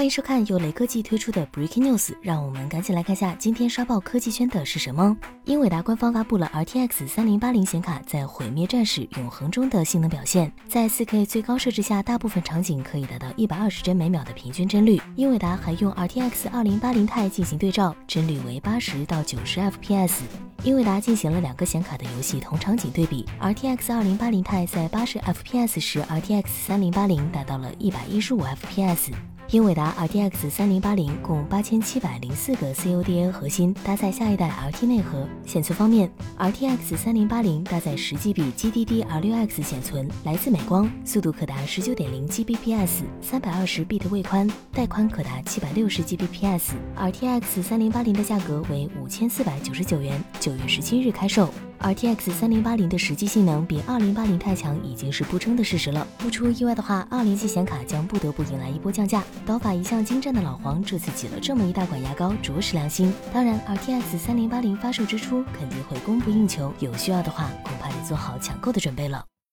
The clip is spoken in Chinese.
欢迎收看由雷科技推出的 Breaking News，让我们赶紧来看下今天刷爆科技圈的是什么。英伟达官方发布了 RTX 3080显卡在毁灭战士永恒中的性能表现，在 4K 最高设置下，大部分场景可以达到120帧每秒的平均帧率。英伟达还用 RTX 2080 Ti 进行对照，帧率为80到90 FPS。英伟达进行了两个显卡的游戏同场景对比，RTX 2080 Ti 在80 FPS 时，RTX 3080达到了115 FPS。英伟达 RTX 3080共八千七百零四个 CODA 核心，搭载下一代 RT 内核。显存方面，RTX 3080搭载十 GB GDDR6X 显存，来自美光，速度可达十九点零 Gbps，三百二十 bit 位宽，带宽可达七百六十 Gbps。RTX 3080的价格为五千四百九十九元，九月十七日开售。RTX 三零八零的实际性能比二零八零太强已经是不争的事实了。不出意外的话二零系显卡将不得不迎来一波降价。刀法一向精湛的老黄这次挤了这么一大管牙膏，着实良心。当然，RTX 三零八零发售之初肯定会供不应求，有需要的话恐怕得做好抢购的准备了。